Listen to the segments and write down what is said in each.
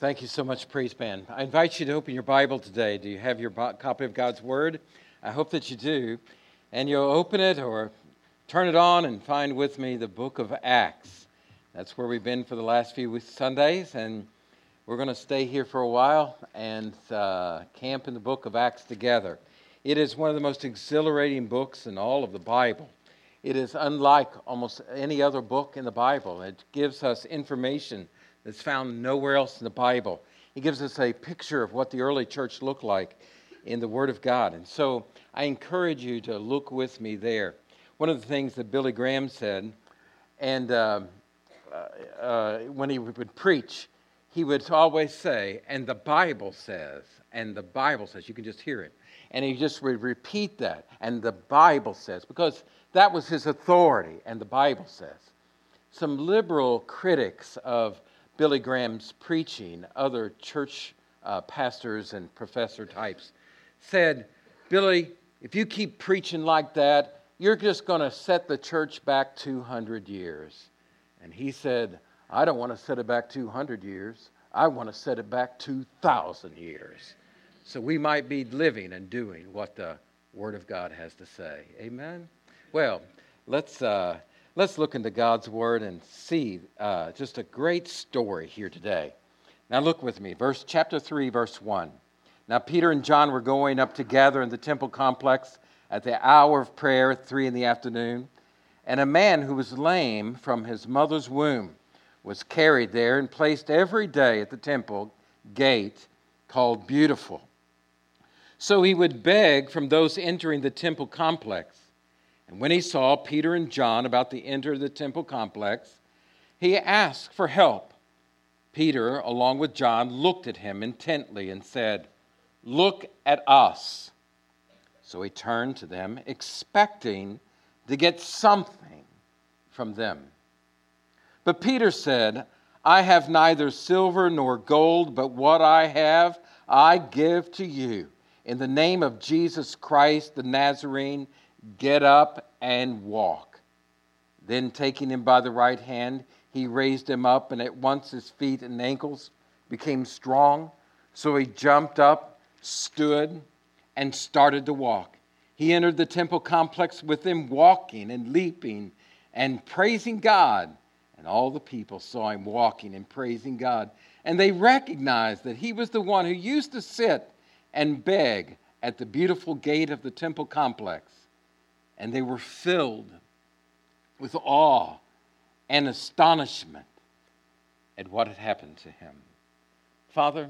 Thank you so much, Praise Band. I invite you to open your Bible today. Do you have your copy of God's Word? I hope that you do. And you'll open it or turn it on and find with me the book of Acts. That's where we've been for the last few Sundays, and we're going to stay here for a while and uh, camp in the book of Acts together. It is one of the most exhilarating books in all of the Bible. It is unlike almost any other book in the Bible. It gives us information that's found nowhere else in the Bible. It gives us a picture of what the early church looked like in the Word of God. And so I encourage you to look with me there. One of the things that Billy Graham said, and uh, uh, uh, when he would preach, he would always say, and the Bible says, and the Bible says, you can just hear it. And he just would repeat that, and the Bible says, because that was his authority, and the Bible says. Some liberal critics of Billy Graham's preaching, other church uh, pastors and professor types said, Billy, if you keep preaching like that, you're just going to set the church back 200 years. And he said, I don't want to set it back 200 years. I want to set it back 2,000 years. So we might be living and doing what the Word of God has to say. Amen? Well, let's. Uh, let's look into God's Word and see uh, just a great story here today. Now, look with me, verse chapter 3, verse 1. Now, Peter and John were going up together in the temple complex at the hour of prayer at 3 in the afternoon, and a man who was lame from his mother's womb was carried there and placed every day at the temple gate called Beautiful. So he would beg from those entering the temple complex. And when he saw Peter and John about to enter the temple complex, he asked for help. Peter, along with John, looked at him intently and said, Look at us. So he turned to them, expecting to get something from them. But Peter said, I have neither silver nor gold, but what I have I give to you. In the name of Jesus Christ the Nazarene, Get up and walk. Then, taking him by the right hand, he raised him up, and at once his feet and ankles became strong. So he jumped up, stood, and started to walk. He entered the temple complex with them, walking and leaping and praising God. And all the people saw him walking and praising God. And they recognized that he was the one who used to sit and beg at the beautiful gate of the temple complex and they were filled with awe and astonishment at what had happened to him. Father,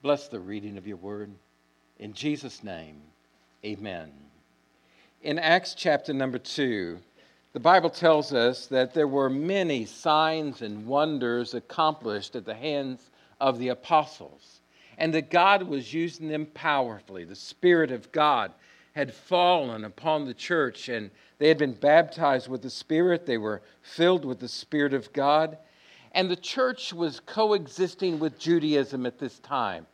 bless the reading of your word. In Jesus' name, amen. In Acts chapter number 2, the Bible tells us that there were many signs and wonders accomplished at the hands of the apostles, and that God was using them powerfully. The Spirit of God had fallen upon the church and they had been baptized with the Spirit. They were filled with the Spirit of God. And the church was coexisting with Judaism at this time.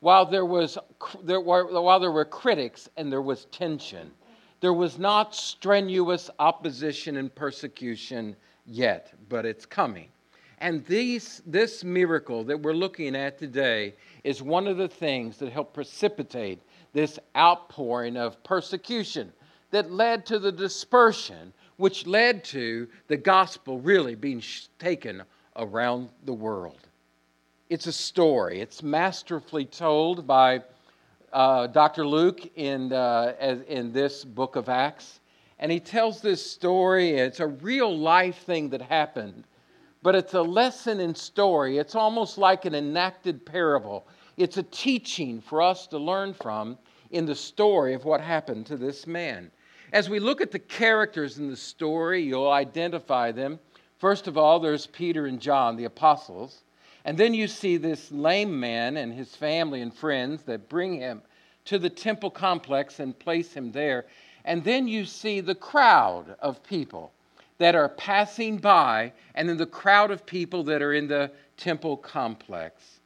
While there, was, there were, while there were critics and there was tension, there was not strenuous opposition and persecution yet, but it's coming. And these, this miracle that we're looking at today is one of the things that helped precipitate this outpouring of persecution that led to the dispersion, which led to the gospel really being taken around the world. It's a story, it's masterfully told by uh, Dr. Luke in, uh, in this book of Acts. And he tells this story. It's a real life thing that happened, but it's a lesson in story. It's almost like an enacted parable. It's a teaching for us to learn from in the story of what happened to this man. As we look at the characters in the story, you'll identify them. First of all, there's Peter and John, the apostles. And then you see this lame man and his family and friends that bring him to the temple complex and place him there. And then you see the crowd of people that are passing by, and then the crowd of people that are in the temple complex.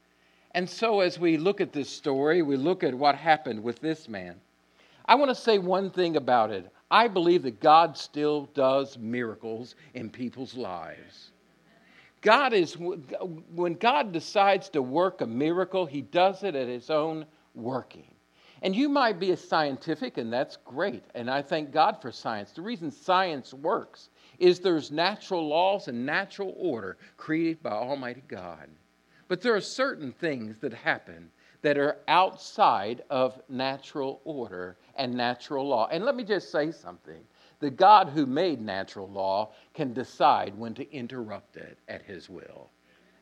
And so, as we look at this story, we look at what happened with this man. I want to say one thing about it. I believe that God still does miracles in people's lives. God is, when God decides to work a miracle, He does it at His own working. And you might be a scientific, and that's great. And I thank God for science. The reason science works is there's natural laws and natural order created by Almighty God. But there are certain things that happen that are outside of natural order and natural law. And let me just say something the God who made natural law can decide when to interrupt it at his will.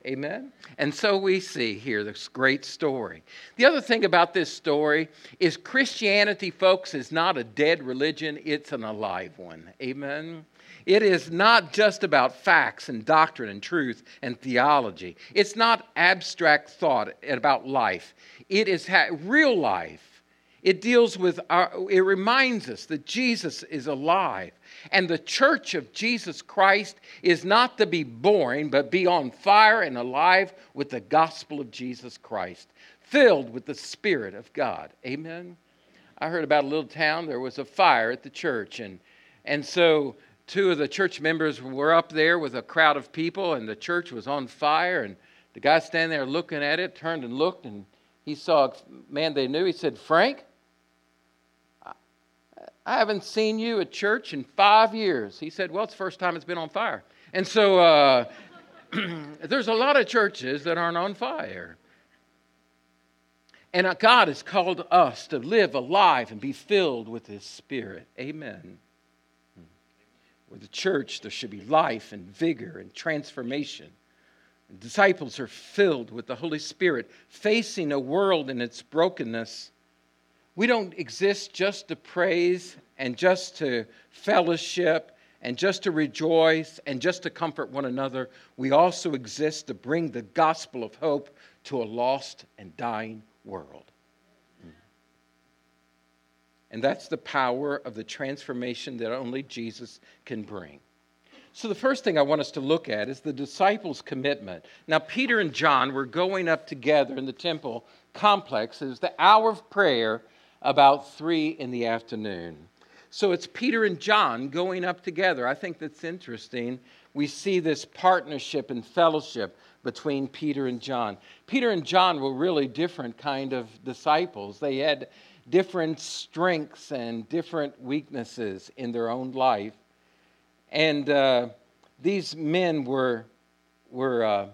Amen? And so we see here this great story. The other thing about this story is Christianity, folks, is not a dead religion, it's an alive one. Amen? It is not just about facts and doctrine and truth and theology. It's not abstract thought about life. It is ha- real life it deals with our, it reminds us that Jesus is alive. And the church of Jesus Christ is not to be boring, but be on fire and alive with the gospel of Jesus Christ, filled with the Spirit of God. Amen. I heard about a little town, there was a fire at the church. And, and so two of the church members were up there with a crowd of people, and the church was on fire. And the guy standing there looking at it turned and looked, and he saw a man they knew. He said, Frank, I haven't seen you at church in five years. He said, Well, it's the first time it's been on fire. And so uh, there's a lot of churches that aren't on fire. And uh, God has called us to live alive and be filled with His Spirit. Amen. With the church, there should be life and vigor and transformation. Disciples are filled with the Holy Spirit, facing a world in its brokenness we don't exist just to praise and just to fellowship and just to rejoice and just to comfort one another. We also exist to bring the gospel of hope to a lost and dying world. And that's the power of the transformation that only Jesus can bring. So, the first thing I want us to look at is the disciples' commitment. Now, Peter and John were going up together in the temple complex. It was the hour of prayer about three in the afternoon. So it's Peter and John going up together. I think that's interesting. We see this partnership and fellowship between Peter and John. Peter and John were really different kind of disciples. They had different strengths and different weaknesses in their own life. And uh, these men were, were uh,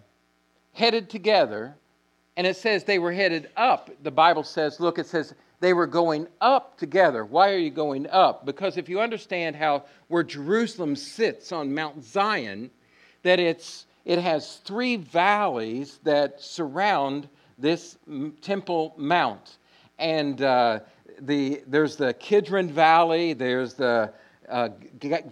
headed together, and it says they were headed up. The Bible says, look, it says, they were going up together. Why are you going up? Because if you understand how where Jerusalem sits on Mount Zion, that it's it has three valleys that surround this Temple Mount, and uh, the there's the Kidron Valley, there's the uh,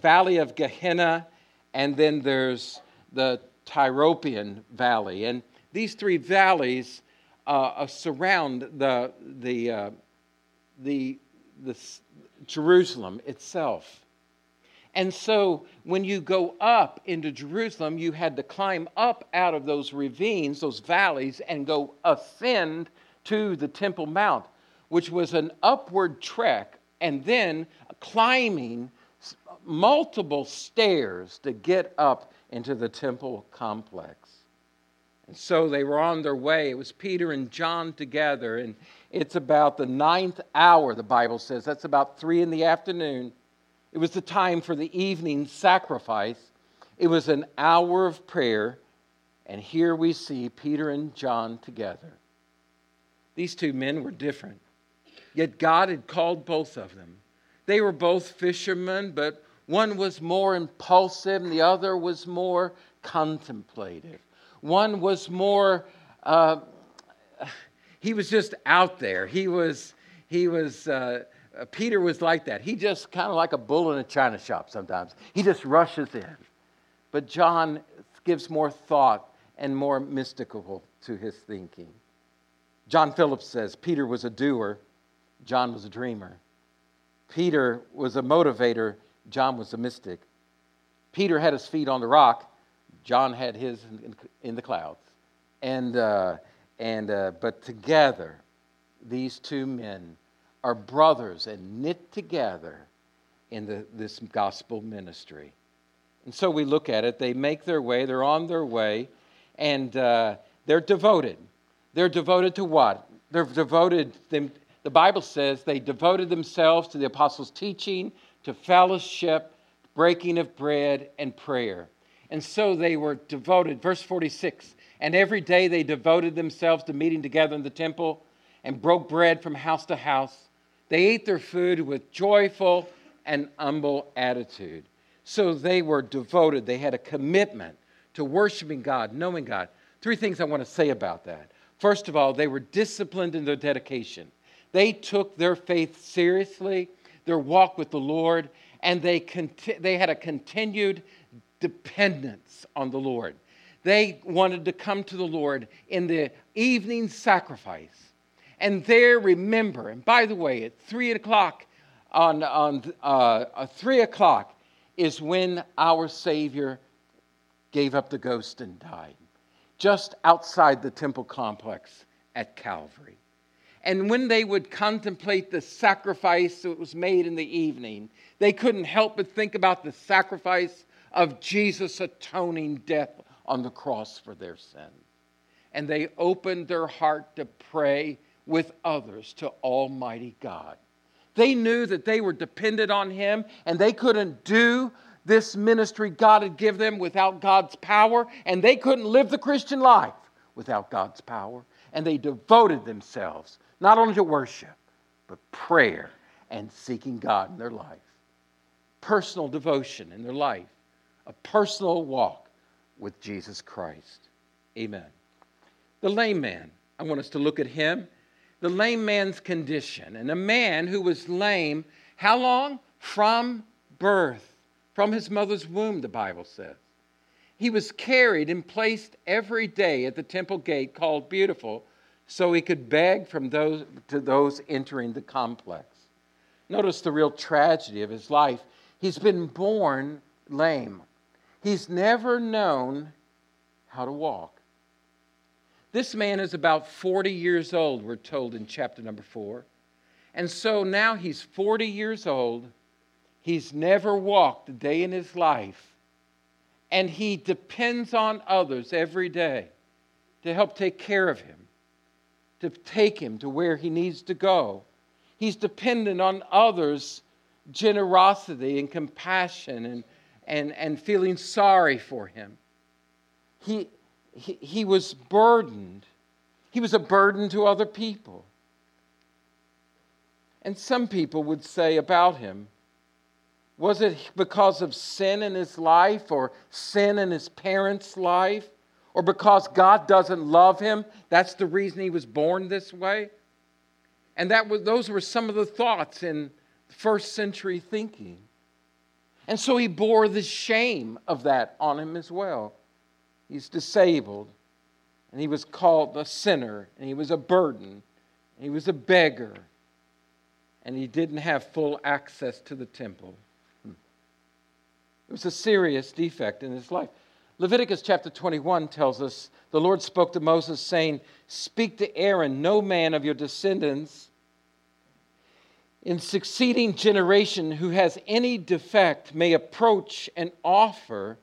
Valley of Gehenna, and then there's the Tyropoeon Valley, and these three valleys uh, surround the the uh, the, the Jerusalem itself. And so when you go up into Jerusalem, you had to climb up out of those ravines, those valleys, and go ascend to the Temple Mount, which was an upward trek, and then climbing multiple stairs to get up into the temple complex. And so they were on their way. It was Peter and John together, and it's about the ninth hour, the Bible says. That's about three in the afternoon. It was the time for the evening sacrifice. It was an hour of prayer. And here we see Peter and John together. These two men were different, yet God had called both of them. They were both fishermen, but one was more impulsive and the other was more contemplative. One was more. Uh, he was just out there. He was, he was, uh, uh Peter was like that. He just kind of like a bull in a china shop sometimes. He just rushes in. But John gives more thought and more mystical to his thinking. John Phillips says Peter was a doer, John was a dreamer. Peter was a motivator, John was a mystic. Peter had his feet on the rock, John had his in, in the clouds. And uh, and, uh, but together, these two men are brothers and knit together in the, this gospel ministry. And so we look at it. They make their way, they're on their way, and uh, they're devoted. They're devoted to what? They're devoted, them, the Bible says they devoted themselves to the apostles' teaching, to fellowship, breaking of bread, and prayer. And so they were devoted. Verse 46 And every day they devoted themselves to meeting together in the temple and broke bread from house to house. They ate their food with joyful and humble attitude. So they were devoted. They had a commitment to worshiping God, knowing God. Three things I want to say about that. First of all, they were disciplined in their dedication. They took their faith seriously, their walk with the Lord, and they, conti- they had a continued dependence on the Lord. They wanted to come to the Lord in the evening sacrifice. And there, remember, and by the way, at 3 o'clock, on, on uh, 3 o'clock is when our Savior gave up the ghost and died, just outside the temple complex at Calvary. And when they would contemplate the sacrifice that was made in the evening, they couldn't help but think about the sacrifice of Jesus' atoning death on the cross for their sin. And they opened their heart to pray with others to Almighty God. They knew that they were dependent on Him and they couldn't do this ministry God had given them without God's power, and they couldn't live the Christian life without God's power. And they devoted themselves not only to worship, but prayer and seeking God in their life. Personal devotion in their life a personal walk with Jesus Christ. Amen. The lame man, I want us to look at him. The lame man's condition. And a man who was lame, how long? From birth, from his mother's womb, the Bible says. He was carried and placed every day at the temple gate called Beautiful so he could beg from those to those entering the complex. Notice the real tragedy of his life. He's been born lame. He's never known how to walk. This man is about 40 years old, we're told in chapter number 4. And so now he's 40 years old. He's never walked a day in his life. And he depends on others every day to help take care of him, to take him to where he needs to go. He's dependent on others' generosity and compassion and and, and feeling sorry for him. He, he, he was burdened. He was a burden to other people. And some people would say about him, was it because of sin in his life or sin in his parents' life? Or because God doesn't love him? That's the reason he was born this way? And that was, those were some of the thoughts in first century thinking. And so he bore the shame of that on him as well. He's disabled, and he was called a sinner, and he was a burden, and he was a beggar, and he didn't have full access to the temple. Hmm. It was a serious defect in his life. Leviticus chapter 21 tells us the Lord spoke to Moses, saying, Speak to Aaron, no man of your descendants in succeeding generation who has any defect may approach and offer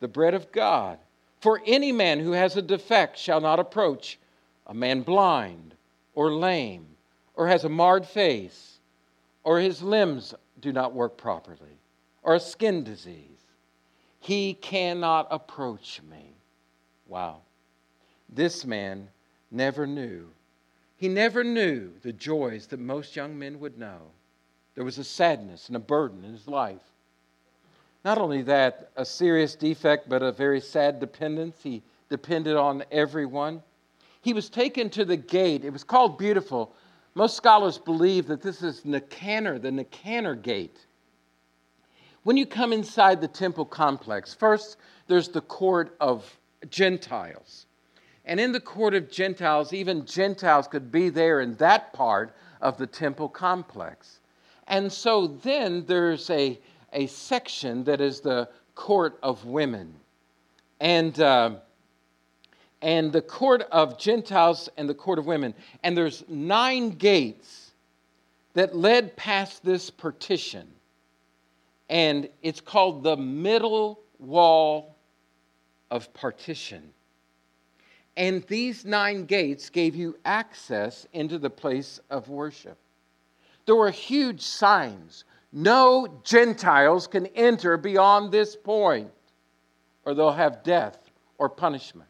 the bread of God. For any man who has a defect shall not approach a man blind or lame or has a marred face or his limbs do not work properly or a skin disease. He cannot approach me. Wow. This man never knew he never knew the joys that most young men would know. There was a sadness and a burden in his life. Not only that, a serious defect, but a very sad dependence. He depended on everyone. He was taken to the gate. It was called Beautiful. Most scholars believe that this is Nicanor, the Nicanor gate. When you come inside the temple complex, first there's the court of Gentiles. And in the court of Gentiles, even Gentiles could be there in that part of the temple complex. And so then there's a, a section that is the court of women. And, uh, and the court of Gentiles and the court of women. And there's nine gates that led past this partition. And it's called the middle wall of partition. And these nine gates gave you access into the place of worship. There were huge signs. No Gentiles can enter beyond this point, or they'll have death or punishment.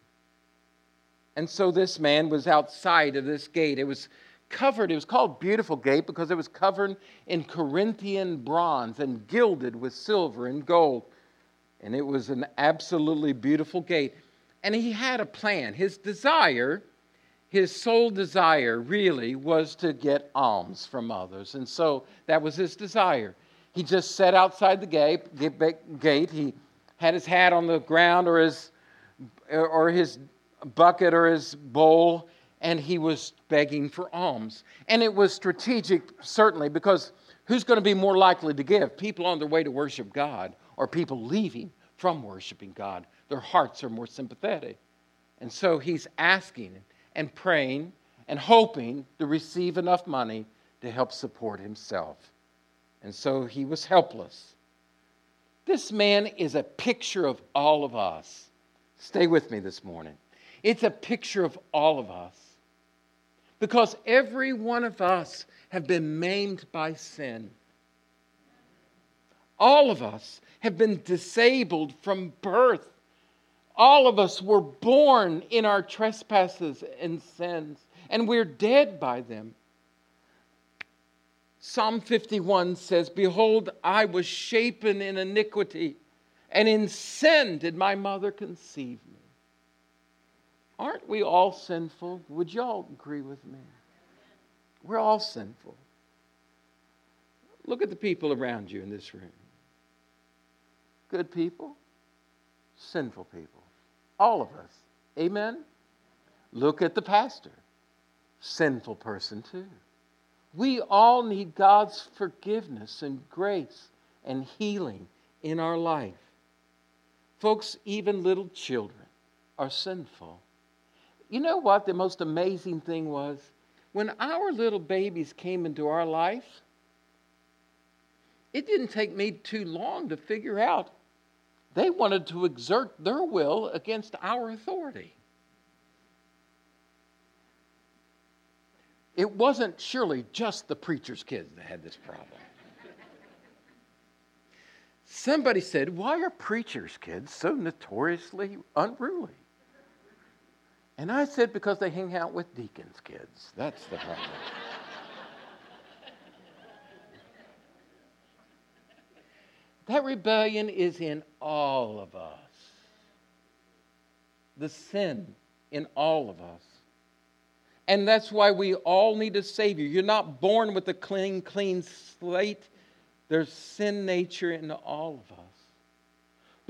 And so this man was outside of this gate. It was covered, it was called Beautiful Gate because it was covered in Corinthian bronze and gilded with silver and gold. And it was an absolutely beautiful gate. And he had a plan. His desire, his sole desire really was to get alms from others. And so that was his desire. He just sat outside the gate. He had his hat on the ground or his, or his bucket or his bowl, and he was begging for alms. And it was strategic, certainly, because who's going to be more likely to give? People on their way to worship God or people leaving from worshiping God? their hearts are more sympathetic. And so he's asking and praying and hoping to receive enough money to help support himself. And so he was helpless. This man is a picture of all of us. Stay with me this morning. It's a picture of all of us. Because every one of us have been maimed by sin. All of us have been disabled from birth all of us were born in our trespasses and sins, and we're dead by them. Psalm 51 says, Behold, I was shapen in iniquity, and in sin did my mother conceive me. Aren't we all sinful? Would you all agree with me? We're all sinful. Look at the people around you in this room. Good people, sinful people. All of us. Amen? Look at the pastor. Sinful person, too. We all need God's forgiveness and grace and healing in our life. Folks, even little children are sinful. You know what the most amazing thing was? When our little babies came into our life, it didn't take me too long to figure out they wanted to exert their will against our authority. It wasn't surely just the preacher's kids that had this problem. Somebody said, Why are preachers' kids so notoriously unruly? And I said, Because they hang out with deacons' kids. That's the problem. That rebellion is in all of us. The sin in all of us. And that's why we all need a Savior. You're not born with a clean, clean slate. There's sin nature in all of us.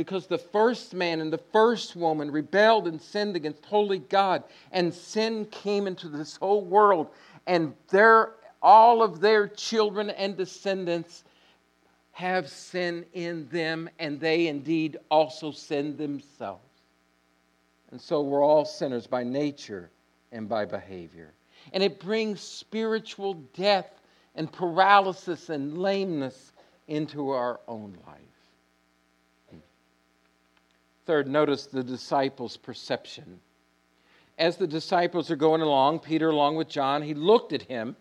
Because the first man and the first woman rebelled and sinned against holy God, and sin came into this whole world, and their, all of their children and descendants have sin in them, and they indeed also sin themselves. And so we're all sinners by nature and by behavior. And it brings spiritual death and paralysis and lameness into our own life. Third, notice the disciples' perception. As the disciples are going along, Peter along with John, he looked at him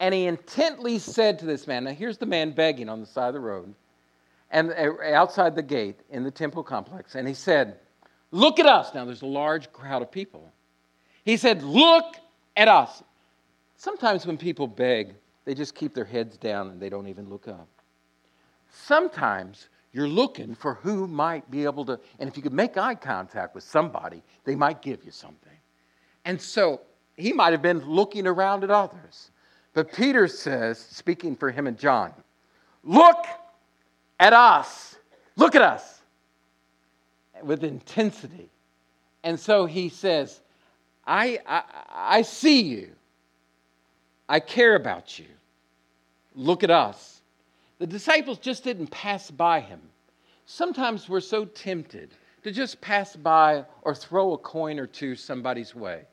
and he intently said to this man, now here's the man begging on the side of the road, and uh, outside the gate in the temple complex, and he said, Look at us. Now there's a large crowd of people. He said, Look at us. Sometimes when people beg, they just keep their heads down and they don't even look up. Sometimes you're looking for who might be able to, and if you could make eye contact with somebody, they might give you something. And so he might have been looking around at others. But Peter says, speaking for him and John, look at us. Look at us with intensity. And so he says, I, I, I see you. I care about you. Look at us. The disciples just didn't pass by him. Sometimes we're so tempted to just pass by or throw a coin or two somebody's way.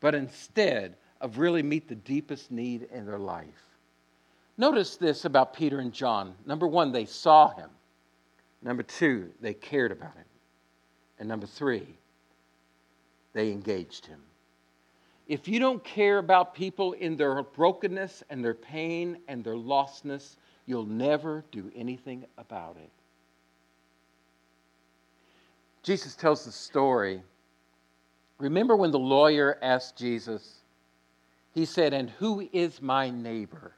But instead, of really meet the deepest need in their life. Notice this about Peter and John. Number one, they saw him. Number two, they cared about him. And number three, they engaged him. If you don't care about people in their brokenness and their pain and their lostness, you'll never do anything about it. Jesus tells the story. Remember when the lawyer asked Jesus, he said, And who is my neighbor?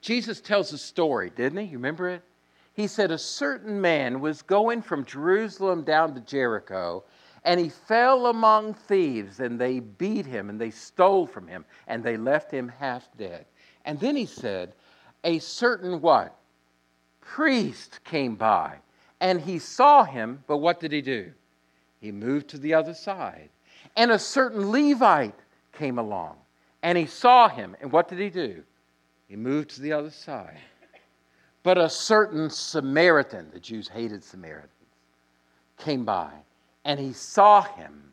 Jesus tells a story, didn't he? You remember it? He said, A certain man was going from Jerusalem down to Jericho and he fell among thieves, and they beat him, and they stole from him, and they left him half dead. And then he said, A certain what? Priest came by, and he saw him, but what did he do? He moved to the other side. And a certain Levite came along, and he saw him, and what did he do? He moved to the other side. But a certain Samaritan, the Jews hated Samaritans, came by and he saw him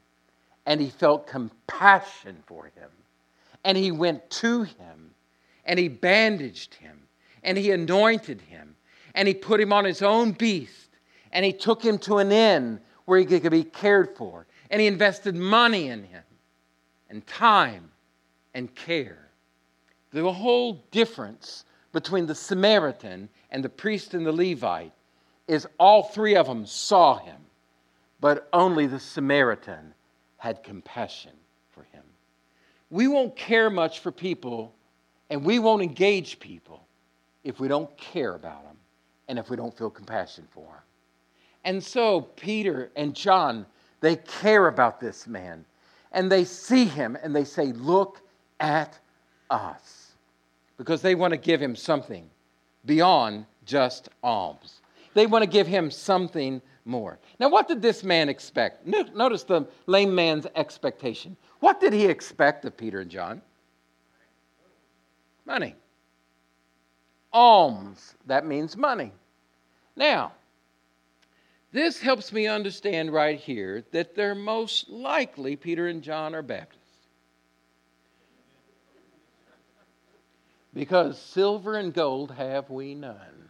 and he felt compassion for him. And he went to him and he bandaged him and he anointed him and he put him on his own beast and he took him to an inn where he could be cared for. And he invested money in him and time and care. The whole difference between the Samaritan and the priest and the Levite is all three of them saw him but only the Samaritan had compassion for him. We won't care much for people and we won't engage people if we don't care about them and if we don't feel compassion for them. And so Peter and John, they care about this man and they see him and they say, Look at us. Because they want to give him something beyond just alms. They want to give him something more. Now, what did this man expect? Notice the lame man's expectation. What did he expect of Peter and John? Money. Alms, that means money. Now, this helps me understand right here that they're most likely Peter and John are Baptists. Because silver and gold have we none.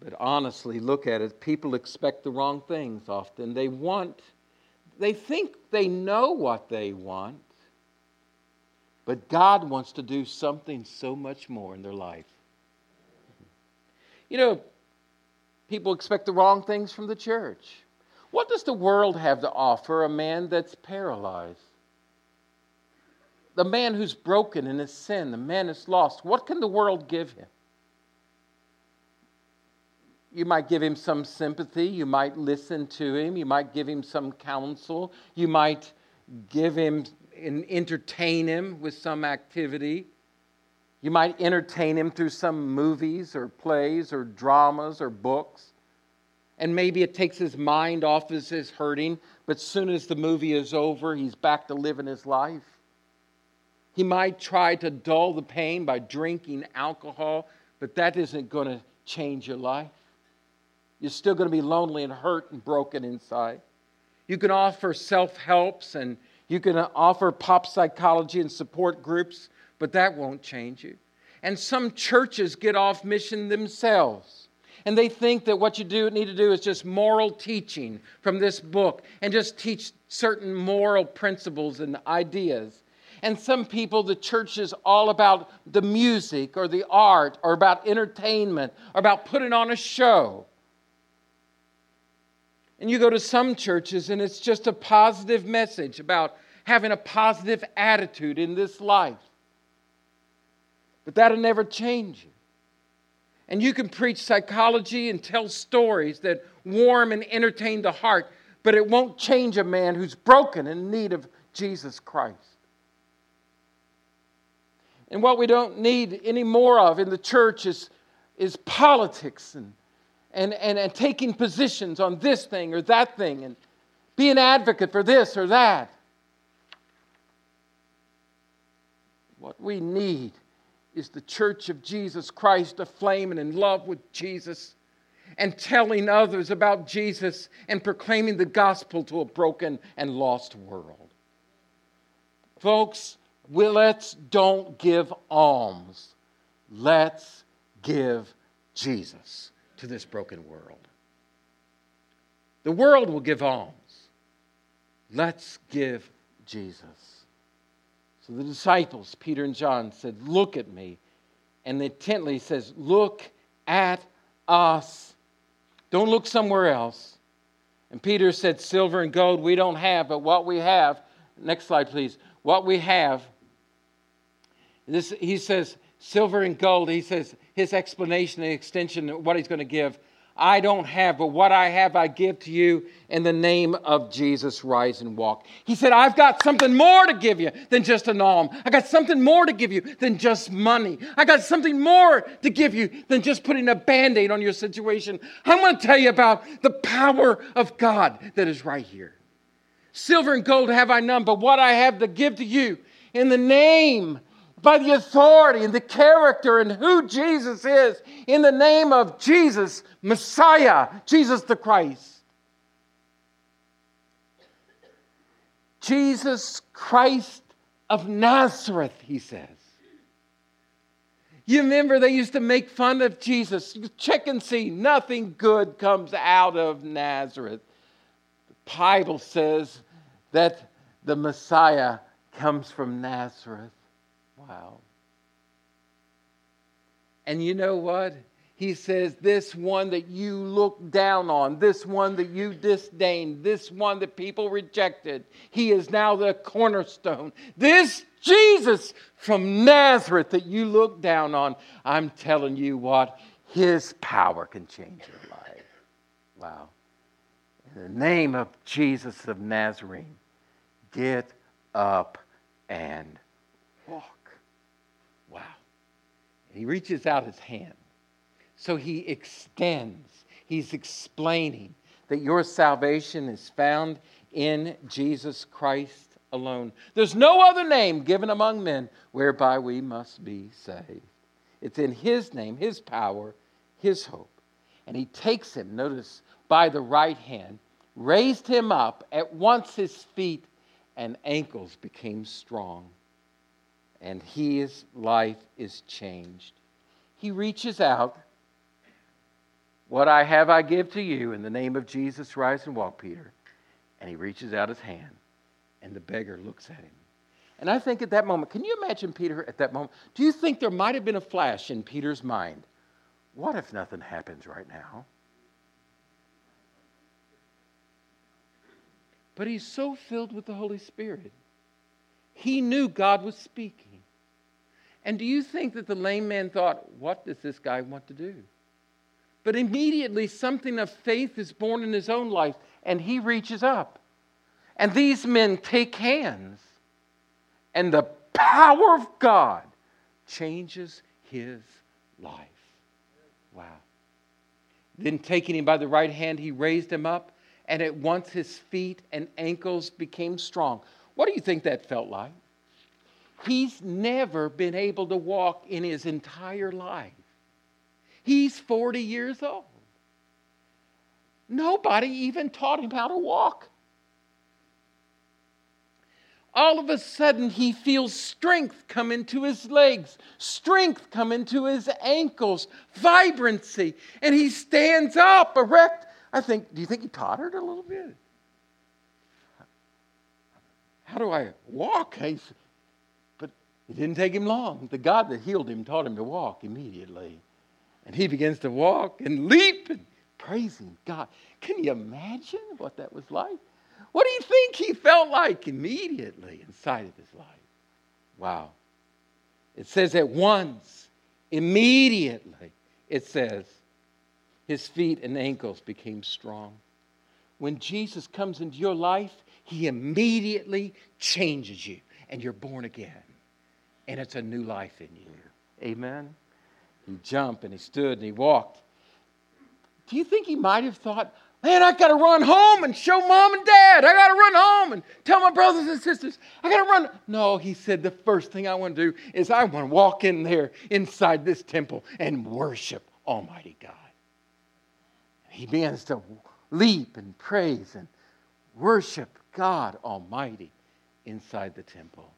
But honestly, look at it. People expect the wrong things often. They want, they think they know what they want, but God wants to do something so much more in their life. You know, people expect the wrong things from the church. What does the world have to offer a man that's paralyzed? The man who's broken in his sin, the man that's lost. What can the world give him? You might give him some sympathy. You might listen to him. You might give him some counsel. You might give him and entertain him with some activity. You might entertain him through some movies or plays or dramas or books. And maybe it takes his mind off of his hurting, but soon as the movie is over, he's back to living his life. He might try to dull the pain by drinking alcohol, but that isn't going to change your life. You're still going to be lonely and hurt and broken inside. You can offer self helps and you can uh, offer pop psychology and support groups, but that won't change you. And some churches get off mission themselves. And they think that what you do need to do is just moral teaching from this book and just teach certain moral principles and ideas. And some people, the church is all about the music or the art or about entertainment or about putting on a show. And you go to some churches and it's just a positive message about having a positive attitude in this life. But that'll never change you. And you can preach psychology and tell stories that warm and entertain the heart, but it won't change a man who's broken and in need of Jesus Christ. And what we don't need any more of in the church is, is politics and and, and, and taking positions on this thing or that thing and be an advocate for this or that. What we need is the church of Jesus Christ aflame and in love with Jesus and telling others about Jesus and proclaiming the gospel to a broken and lost world. Folks, let's don't give alms. Let's give Jesus to this broken world. The world will give alms. Let's give Jesus. So the disciples, Peter and John, said, Look at me. And intently says, Look at us. Don't look somewhere else. And Peter said, Silver and gold we don't have, but what we have, next slide, please. What we have, this, he says, silver and gold, he says, his explanation and extension of what he's going to give I don't have, but what I have I give to you in the name of Jesus. Rise and walk. He said, I've got something more to give you than just an alm. I got something more to give you than just money. I got something more to give you than just putting a band aid on your situation. I'm going to tell you about the power of God that is right here. Silver and gold have I none, but what I have to give to you in the name by the authority and the character and who Jesus is in the name of Jesus, Messiah, Jesus the Christ. Jesus Christ of Nazareth, he says. You remember they used to make fun of Jesus. Check and see, nothing good comes out of Nazareth. The Bible says that the Messiah comes from Nazareth. Wow. And you know what? He says, This one that you look down on, this one that you disdained, this one that people rejected, he is now the cornerstone. This Jesus from Nazareth that you look down on, I'm telling you what, his power can change your life. Wow. In the name of Jesus of Nazarene, get up and walk. He reaches out his hand. So he extends, he's explaining that your salvation is found in Jesus Christ alone. There's no other name given among men whereby we must be saved. It's in his name, his power, his hope. And he takes him, notice, by the right hand, raised him up. At once his feet and ankles became strong and his life is changed. He reaches out. What I have, I give to you. In the name of Jesus, rise and walk, Peter. And he reaches out his hand, and the beggar looks at him. And I think at that moment, can you imagine Peter at that moment? Do you think there might have been a flash in Peter's mind? What if nothing happens right now? But he's so filled with the Holy Spirit he knew God was speaking. And do you think that the lame man thought, what does this guy want to do? But immediately something of faith is born in his own life, and he reaches up. And these men take hands, and the power of God changes his life. Wow. Then, taking him by the right hand, he raised him up, and at once his feet and ankles became strong. What do you think that felt like? He's never been able to walk in his entire life. He's 40 years old. Nobody even taught him how to walk. All of a sudden, he feels strength come into his legs, strength come into his ankles, vibrancy, and he stands up erect. I think, do you think he tottered a little bit? How do I walk? It didn't take him long. The God that healed him taught him to walk immediately. And he begins to walk and leap and praising God. Can you imagine what that was like? What do you think he felt like immediately inside of his life? Wow. It says at once, immediately, it says, his feet and ankles became strong. When Jesus comes into your life, he immediately changes you and you're born again. And it's a new life in you. Amen. He jumped and he stood and he walked. Do you think he might have thought, man, I got to run home and show mom and dad. I got to run home and tell my brothers and sisters. I got to run. No, he said, the first thing I want to do is I want to walk in there inside this temple and worship Almighty God. He begins to leap and praise and worship God Almighty inside the temple.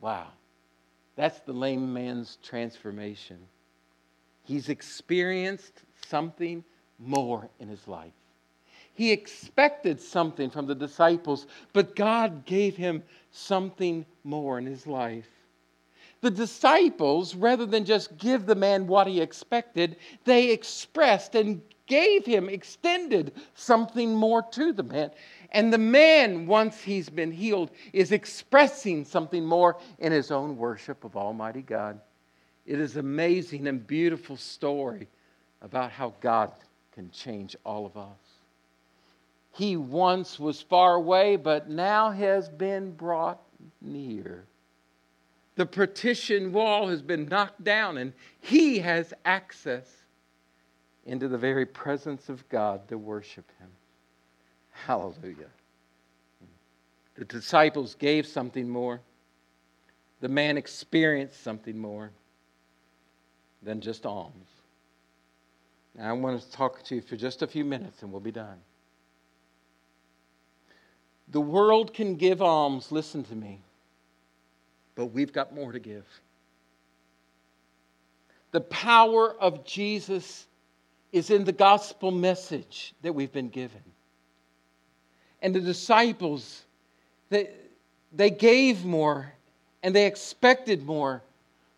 Wow. That's the lame man's transformation. He's experienced something more in his life. He expected something from the disciples, but God gave him something more in his life. The disciples, rather than just give the man what he expected, they expressed and gave him, extended something more to the man. And the man, once he's been healed, is expressing something more in his own worship of Almighty God. It is amazing and beautiful story about how God can change all of us. He once was far away, but now has been brought near. The partition wall has been knocked down, and he has access into the very presence of God to worship him. Hallelujah. The disciples gave something more. The man experienced something more than just alms. Now, I want to talk to you for just a few minutes and we'll be done. The world can give alms, listen to me, but we've got more to give. The power of Jesus is in the gospel message that we've been given. And the disciples, they, they gave more and they expected more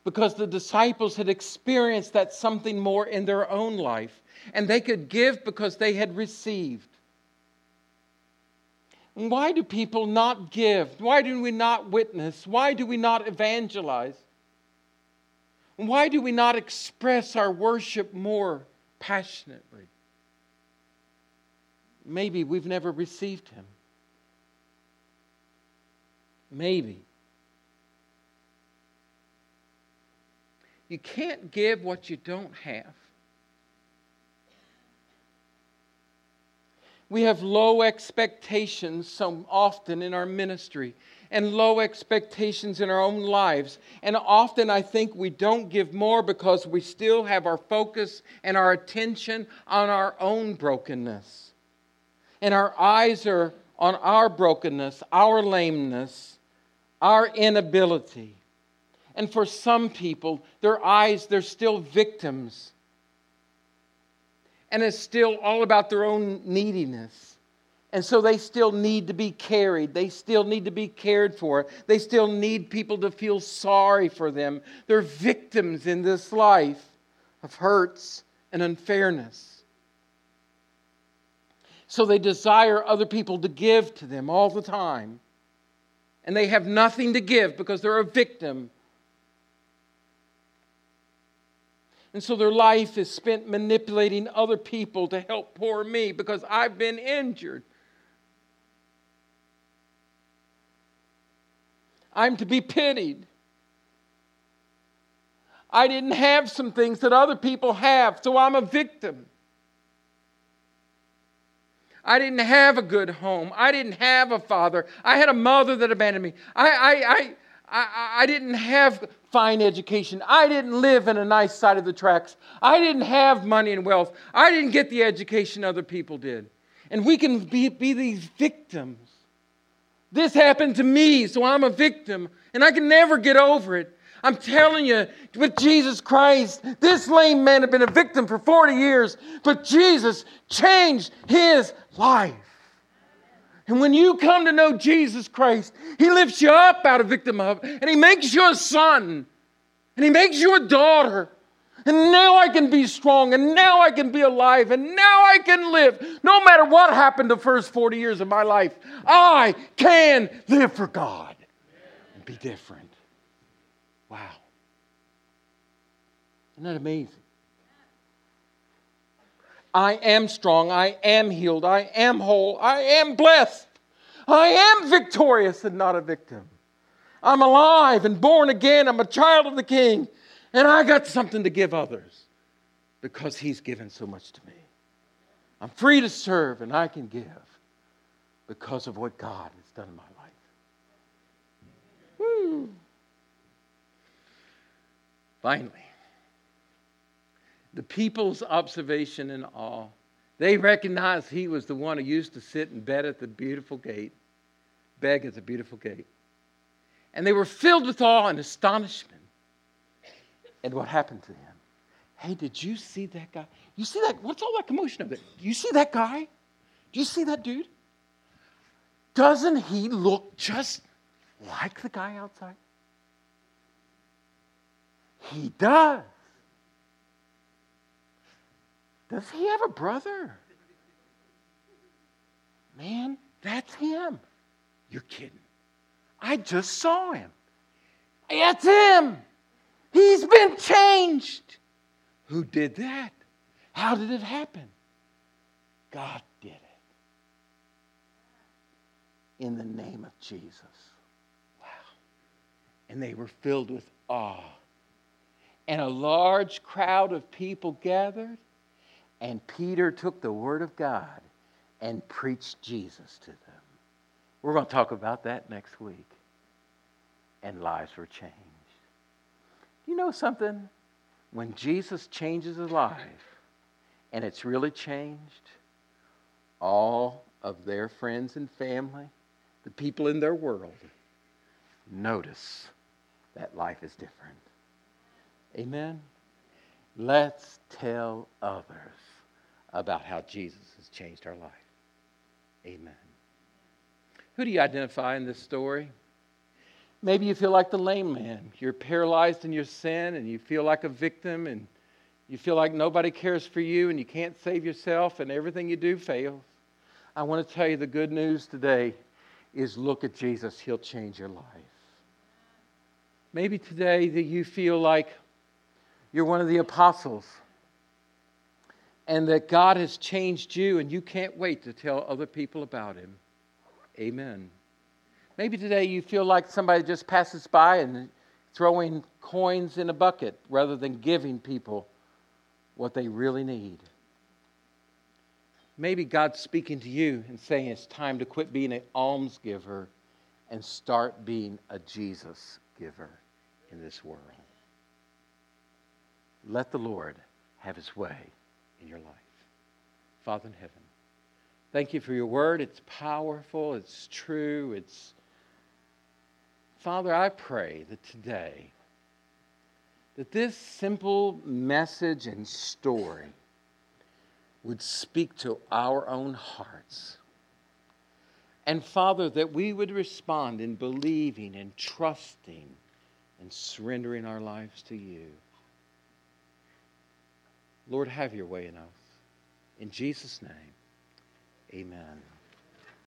because the disciples had experienced that something more in their own life. And they could give because they had received. Why do people not give? Why do we not witness? Why do we not evangelize? Why do we not express our worship more passionately? Maybe we've never received Him. Maybe. You can't give what you don't have. We have low expectations so often in our ministry and low expectations in our own lives. And often I think we don't give more because we still have our focus and our attention on our own brokenness and our eyes are on our brokenness, our lameness, our inability. And for some people, their eyes, they're still victims. And it's still all about their own neediness. And so they still need to be carried. They still need to be cared for. They still need people to feel sorry for them. They're victims in this life of hurts and unfairness. So they desire other people to give to them all the time. And they have nothing to give because they're a victim. And so their life is spent manipulating other people to help poor me because I've been injured. I'm to be pitied. I didn't have some things that other people have, so I'm a victim. I didn't have a good home. I didn't have a father. I had a mother that abandoned me. I, I, I, I, I didn't have fine education. I didn't live in a nice side of the tracks. I didn't have money and wealth. I didn't get the education other people did. And we can be, be these victims. This happened to me, so I'm a victim, and I can never get over it. I'm telling you, with Jesus Christ, this lame man had been a victim for 40 years, but Jesus changed his life. And when you come to know Jesus Christ, He lifts you up out of victimhood and He makes you a son and He makes you a daughter. And now I can be strong and now I can be alive and now I can live. No matter what happened the first 40 years of my life, I can live for God and be different. Wow. Isn't that amazing? I am strong. I am healed. I am whole. I am blessed. I am victorious and not a victim. I'm alive and born again. I'm a child of the King. And I got something to give others because He's given so much to me. I'm free to serve and I can give because of what God has done in my life. Woo. Finally, the people's observation and awe. They recognized he was the one who used to sit and bed at the beautiful gate, beg at the beautiful gate. And they were filled with awe and astonishment at what happened to him. Hey, did you see that guy? You see that? What's all that commotion up there? Do you see that guy? Do you see that dude? Doesn't he look just like the guy outside? He does. Does he have a brother? Man, that's him. You're kidding. I just saw him. It's him. He's been changed. Who did that? How did it happen? God did it. In the name of Jesus. Wow. And they were filled with awe. And a large crowd of people gathered, and Peter took the word of God and preached Jesus to them. We're going to talk about that next week. And lives were changed. You know something? When Jesus changes a life, and it's really changed, all of their friends and family, the people in their world, notice that life is different. Amen? Let's tell others about how Jesus has changed our life. Amen. Who do you identify in this story? Maybe you feel like the lame man. You're paralyzed in your sin and you feel like a victim and you feel like nobody cares for you and you can't save yourself and everything you do fails. I want to tell you the good news today is look at Jesus. He'll change your life. Maybe today that you feel like you're one of the apostles and that God has changed you and you can't wait to tell other people about him. Amen. Maybe today you feel like somebody just passes by and throwing coins in a bucket rather than giving people what they really need. Maybe God's speaking to you and saying it's time to quit being an alms giver and start being a Jesus giver in this world. Let the Lord have his way in your life. Father in heaven, thank you for your word. It's powerful, it's true, it's. Father, I pray that today, that this simple message and story would speak to our own hearts. And Father, that we would respond in believing and trusting and surrendering our lives to you. Lord, have your way in us. In Jesus' name, amen.